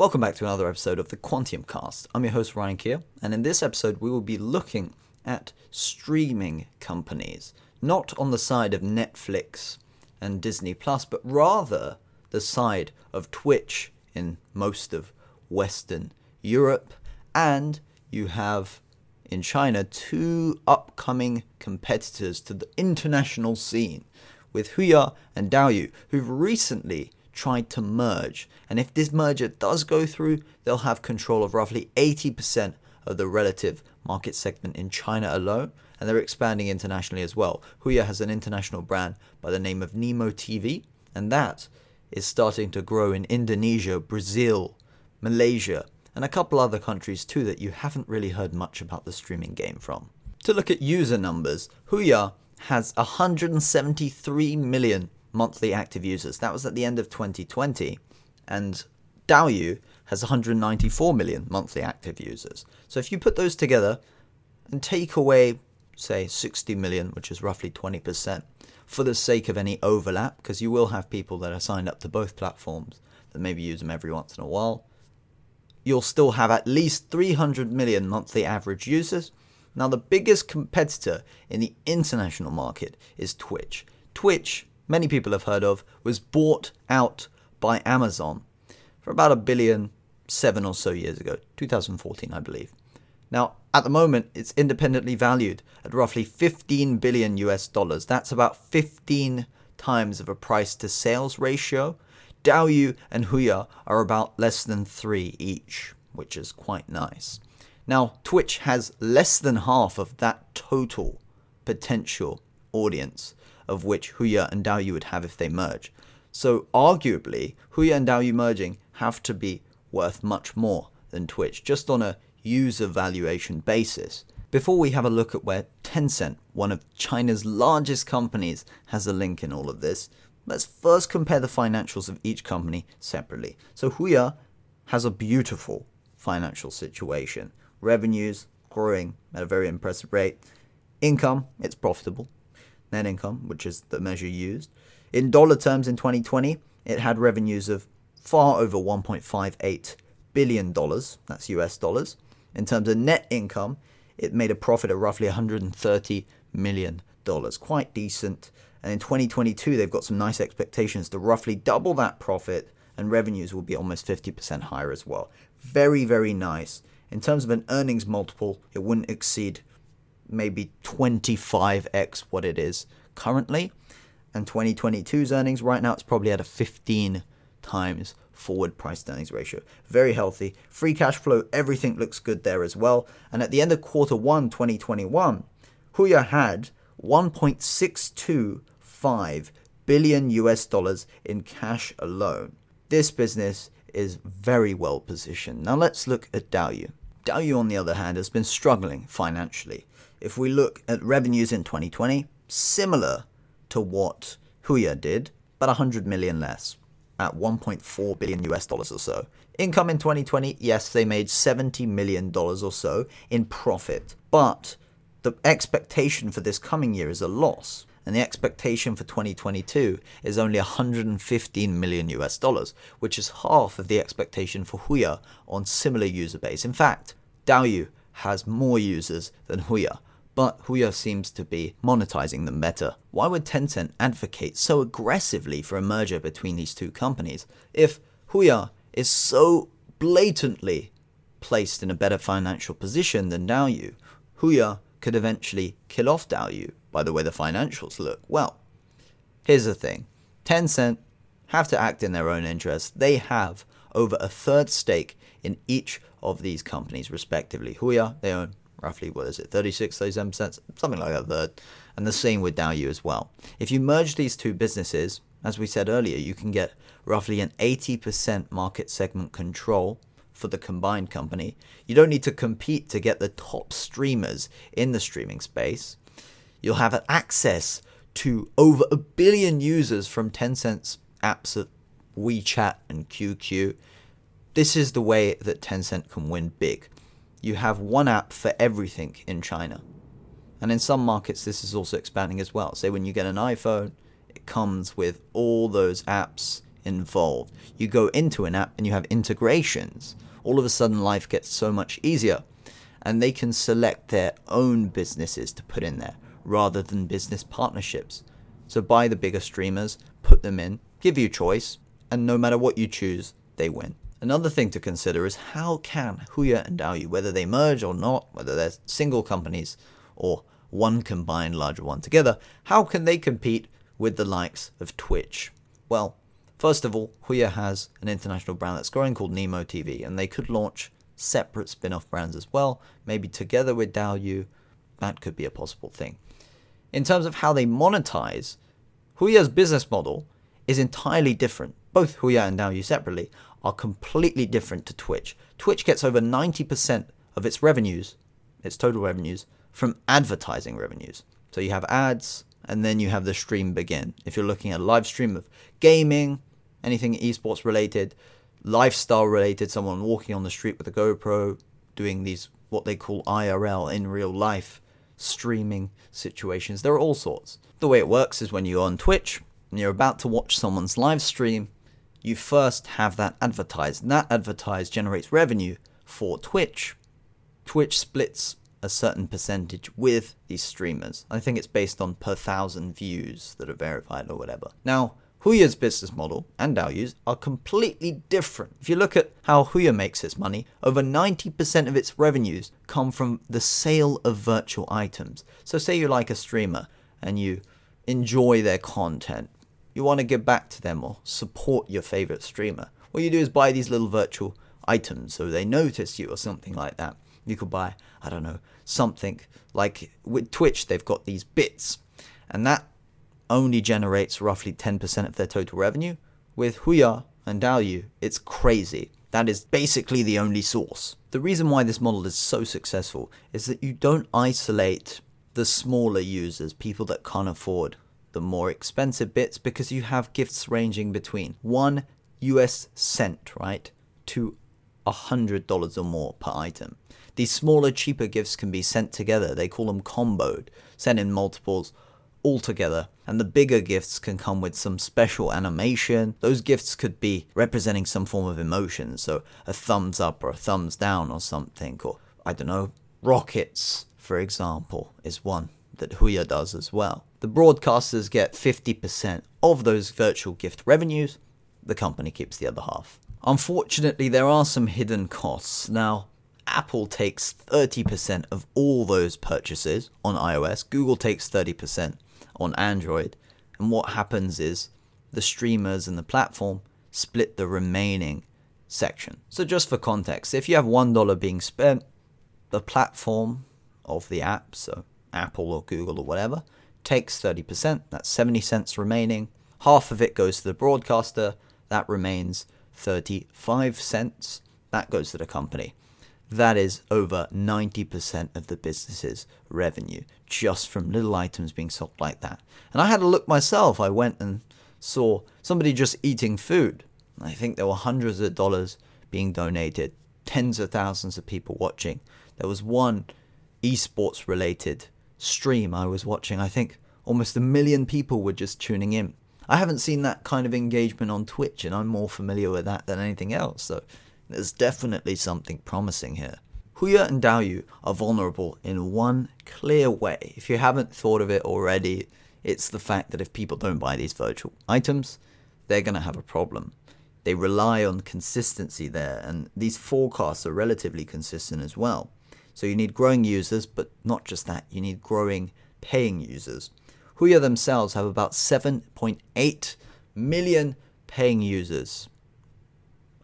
Welcome back to another episode of the Quantium Cast. I'm your host Ryan Keir, and in this episode we will be looking at streaming companies, not on the side of Netflix and Disney Plus, but rather the side of Twitch in most of Western Europe, and you have in China two upcoming competitors to the international scene with Huya and Douyu, who've recently tried to merge. And if this merger does go through, they'll have control of roughly 80% of the relative market segment in China alone, and they're expanding internationally as well. Huya has an international brand by the name of Nimo TV, and that is starting to grow in Indonesia, Brazil, Malaysia, and a couple other countries too that you haven't really heard much about the streaming game from. To look at user numbers, Huya has 173 million monthly active users. That was at the end of 2020. And Douyu has 194 million monthly active users. So if you put those together and take away, say, 60 million, which is roughly 20%, for the sake of any overlap, because you will have people that are signed up to both platforms that maybe use them every once in a while, you'll still have at least 300 million monthly average users. Now, the biggest competitor in the international market is Twitch. Twitch many people have heard of, was bought out by Amazon for about a billion seven or so years ago, 2014, I believe. Now, at the moment, it's independently valued at roughly 15 billion US dollars. That's about 15 times of a price to sales ratio. Douyu and Huya are about less than three each, which is quite nice. Now, Twitch has less than half of that total potential audience of which Huya and Douyu would have if they merge. So arguably, Huya and Douyu merging have to be worth much more than Twitch, just on a user valuation basis. Before we have a look at where Tencent, one of China's largest companies, has a link in all of this, let's first compare the financials of each company separately. So Huya has a beautiful financial situation. Revenues growing at a very impressive rate. Income, it's profitable net income, which is the measure used. In dollar terms in 2020, it had revenues of far over 1.58 billion dollars, that's US dollars. In terms of net income, it made a profit of roughly 130 million dollars, quite decent. And in 2022, they've got some nice expectations to roughly double that profit, and revenues will be almost 50% higher as well. Very, very nice. In terms of an earnings multiple, it wouldn't exceed maybe 25x what it is currently. And 2022's earnings right now it's probably at a 15 times forward price earnings ratio. Very healthy. Free cash flow, everything looks good there as well. And at the end of quarter 1 2021, Huya had 1.625 billion US dollars in cash alone. This business is very well positioned. Now let's look at Douyu. Douyu, on the other hand, has been struggling financially. If we look at revenues in 2020, similar to what Huya did, but 100 million less, at 1.4 billion US dollars or so. Income in 2020, yes, they made 70 million dollars or so in profit, but the expectation for this coming year is a loss. And the expectation for 2022 is only 115 million US dollars, which is half of the expectation for Huya on similar user base. In fact, Douyu has more users than Huya, but Huya seems to be monetizing them better. Why would Tencent advocate so aggressively for a merger between these two companies if Huya is so blatantly placed in a better financial position than Douyu? Huya could eventually kill off Douyu by the way the financials look. Well, here's the thing Tencent have to act in their own interest. They have over a third stake in each of these companies, respectively. Huya, they own roughly, what is it, 36, 37%, something like that. And the same with Douyu as well. If you merge these two businesses, as we said earlier, you can get roughly an 80% market segment control for the combined company. You don't need to compete to get the top streamers in the streaming space. You'll have access to over a billion users from Tencent's apps of WeChat and QQ. This is the way that Tencent can win big you have one app for everything in China. And in some markets, this is also expanding as well. Say when you get an iPhone, it comes with all those apps involved. You go into an app and you have integrations. All of a sudden, life gets so much easier. And they can select their own businesses to put in there rather than business partnerships. So buy the bigger streamers, put them in, give you choice, and no matter what you choose, they win. Another thing to consider is how can Huya and Douyu, whether they merge or not, whether they're single companies or one combined larger one together, how can they compete with the likes of Twitch? Well, first of all, Huya has an international brand that's growing called Nimo TV, and they could launch separate spin off brands as well, maybe together with Douyu. That could be a possible thing. In terms of how they monetize, Huya's business model is entirely different. Both Huya and Douyu separately are completely different to Twitch. Twitch gets over 90% of its revenues, its total revenues, from advertising revenues. So you have ads, and then you have the stream begin. If you're looking at a live stream of gaming, anything esports related, lifestyle related, someone walking on the street with a GoPro, doing these what they call IRL in real life streaming situations. There are all sorts. The way it works is when you're on Twitch and you're about to watch someone's live stream, you first have that advertised, and that advertised generates revenue for Twitch. Twitch splits a certain percentage with these streamers. I think it's based on per thousand views that are verified or whatever. Now, Huya's business model and Douyu's are completely different. If you look at how Huya makes its money, over 90% of its revenues come from the sale of virtual items. So, say you like a streamer and you enjoy their content, you want to give back to them or support your favorite streamer. What you do is buy these little virtual items so they notice you or something like that. You could buy, I don't know, something like with Twitch, they've got these bits, and that only generates roughly 10% of their total revenue. With Huya and Douyu, it's crazy. That is basically the only source. The reason why this model is so successful is that you don't isolate the smaller users, people that can't afford the more expensive bits, because you have gifts ranging between one US cent, right, to $100 or more per item. These smaller, cheaper gifts can be sent together. They call them comboed, sent in multiples altogether. And the bigger gifts can come with some special animation. Those gifts could be representing some form of emotion, so a thumbs up or a thumbs down or something, or I don't know, rockets, for example, is one that Huya does as well. The broadcasters get 50% of those virtual gift revenues, the company keeps the other half. Unfortunately, there are some hidden costs. Now, Apple takes 30% of all those purchases on iOS, Google takes 30% on Android. And what happens is the streamers and the platform split the remaining section. So, just for context, if you have $1 being spent, the platform of the app, so Apple or Google or whatever, takes 30%, that's 70 cents remaining. Half of it goes to the broadcaster, that remains 35 cents, that goes to the company that is over 90% of the business's revenue just from little items being sold like that. And I had a look myself. I went and saw somebody just eating food. I think there were hundreds of dollars being donated, tens of thousands of people watching. There was one esports related stream I was watching. I think almost a million people were just tuning in. I haven't seen that kind of engagement on Twitch, and I'm more familiar with that than anything else. So there's definitely something promising here. Huya and Douyu are vulnerable in one clear way. If you haven't thought of it already, it's the fact that if people don't buy these virtual items, they're going to have a problem. They rely on consistency there, and these forecasts are relatively consistent as well. So you need growing users, but not just that, you need growing paying users. Huya themselves have about 7.8 million paying users.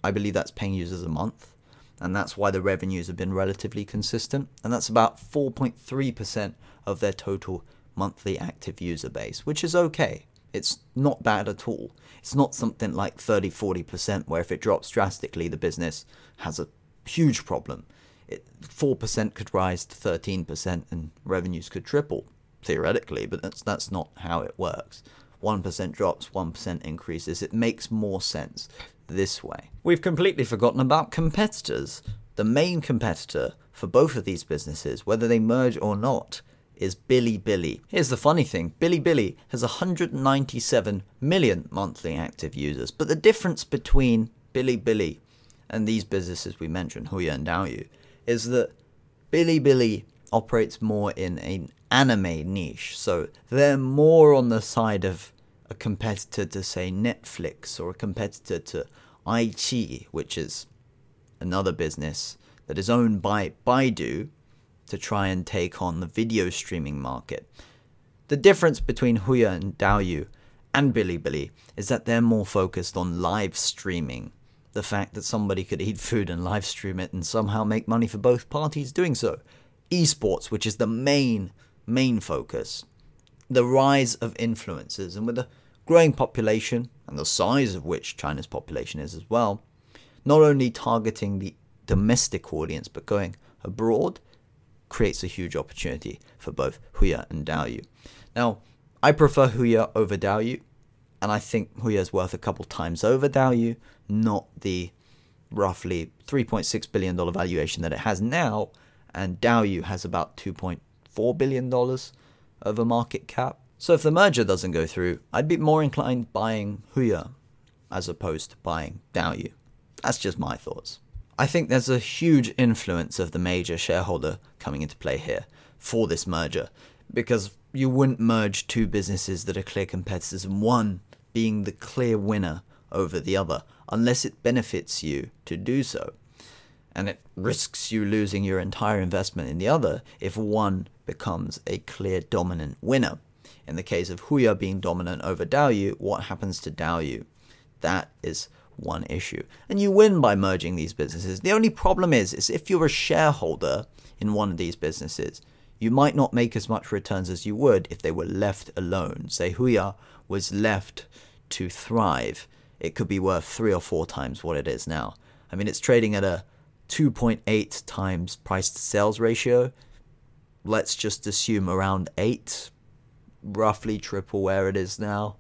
I believe that's paying users a month. And that's why the revenues have been relatively consistent. And that's about 4.3% of their total monthly active user base, which is okay. It's not bad at all. It's not something like 30 40%, where if it drops drastically, the business has a huge problem. It, 4% could rise to 13% and revenues could triple, theoretically, but that's, that's not how it works. 1% drops, 1% increases. It makes more sense this way. We've completely forgotten about competitors. The main competitor for both of these businesses, whether they merge or not, is Bilibili. Here's the funny thing Bilibili has 197 million monthly active users, but the difference between Bilibili and these businesses we mentioned, Huya and Douyu, is that Bilibili operates more in an anime niche. So they're more on the side of a competitor to, say, Netflix or a competitor to iQIYI, which is another business that is owned by Baidu to try and take on the video streaming market. The difference between Huya and Douyu and Bilibili is that they're more focused on live streaming. The fact that somebody could eat food and live stream it and somehow make money for both parties doing so. Esports, which is the main, main focus. The rise of influencers, and with the growing population, and the size of which China's population is as well, not only targeting the domestic audience but going abroad creates a huge opportunity for both Huya and Douyu. Now, I prefer Huya over Douyu, and I think Huya is worth a couple times over Douyu, not the roughly $3.6 billion valuation that it has now, and Douyu has about $2.4 billion of a market cap. So if the merger doesn't go through, I'd be more inclined buying Huya as opposed to buying Douyu. That's just my thoughts. I think there's a huge influence of the major shareholder coming into play here for this merger because you wouldn't merge two businesses that are clear competitors and one being the clear winner over the other unless it benefits you to do so. And it risks you losing your entire investment in the other if one becomes a clear dominant winner. In the case of Huya being dominant over Douyu, what happens to Douyu? That is one issue. And you win by merging these businesses. The only problem is, is if you're a shareholder in one of these businesses, you might not make as much returns as you would if they were left alone. Say Huya was left to thrive, it could be worth three or four times what it is now. I mean, it's trading at a 2.8 times price to sales ratio. Let's just assume around 8, roughly triple where it is now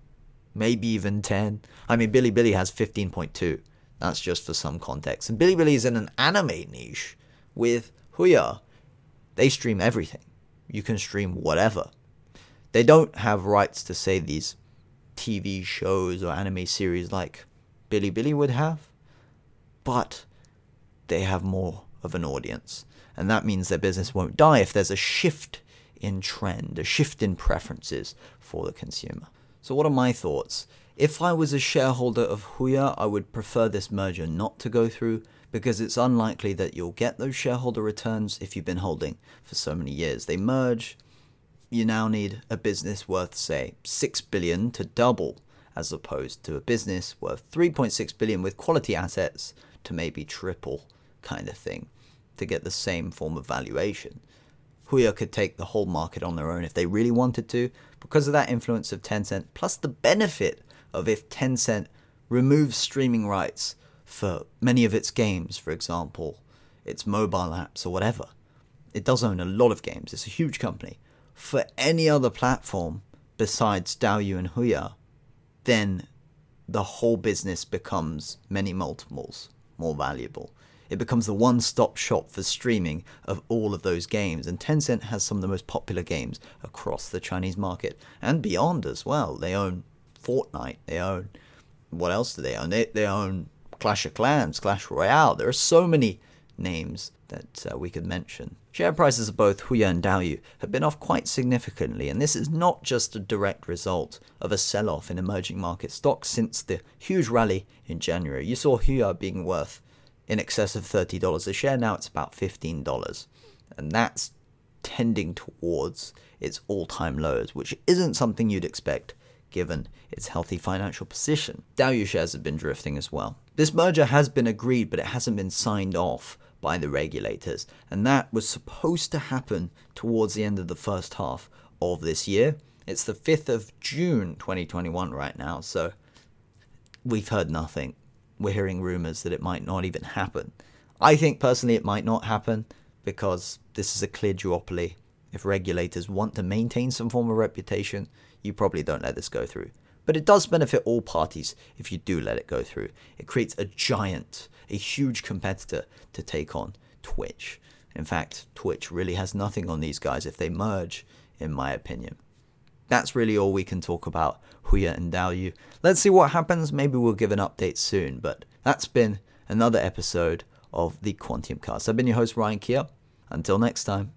maybe even 10. I mean, Bilibili has 15.2. That's just for some context. And Bilibili is in an anime niche with Huya. They stream everything. You can stream whatever. They don't have rights to say these TV shows or anime series like Bilibili would have, but they have more of an audience. And that means their business won't die if there's a shift in trend, a shift in preferences for the consumer. So, what are my thoughts? If I was a shareholder of Huya, I would prefer this merger not to go through because it's unlikely that you'll get those shareholder returns if you've been holding for so many years. They merge, you now need a business worth, say, 6 billion to double, as opposed to a business worth 3.6 billion with quality assets to maybe triple, kind of thing, to get the same form of valuation. Huya could take the whole market on their own if they really wanted to, because of that influence of Tencent, plus the benefit of if Tencent removes streaming rights for many of its games, for example, its mobile apps or whatever. It does own a lot of games, it's a huge company. For any other platform besides Douyu and Huya, then the whole business becomes many multiples more valuable. It becomes the one stop shop for streaming of all of those games, and Tencent has some of the most popular games across the Chinese market and beyond as well. They own Fortnite, they own what else do they own? They, they own Clash of Clans, Clash Royale. There are so many names that uh, we could mention. Share prices of both Huya and Douyu have been off quite significantly, and this is not just a direct result of a sell off in emerging market stocks since the huge rally in January. You saw Huya being worth in excess of $30 a share. Now it's about $15. And that's tending towards its all time lows, which isn't something you'd expect given its healthy financial position. Douyu shares have been drifting as well. This merger has been agreed, but it hasn't been signed off by the regulators, and that was supposed to happen towards the end of the first half of this year. It's the 5th of June 2021 right now, so we've heard nothing we're hearing rumors that it might not even happen. I think personally it might not happen because this is a clear duopoly. If regulators want to maintain some form of reputation, you probably don't let this go through. But it does benefit all parties if you do let it go through. It creates a giant, a huge competitor to take on Twitch. In fact, Twitch really has nothing on these guys. If they merge, in my opinion. That's really all we can talk about Huya and Douyu. Let's see what happens. Maybe we'll give an update soon, but that's been another episode of the Quantium Cast. I've been your host, Ryan Keir. Until next time.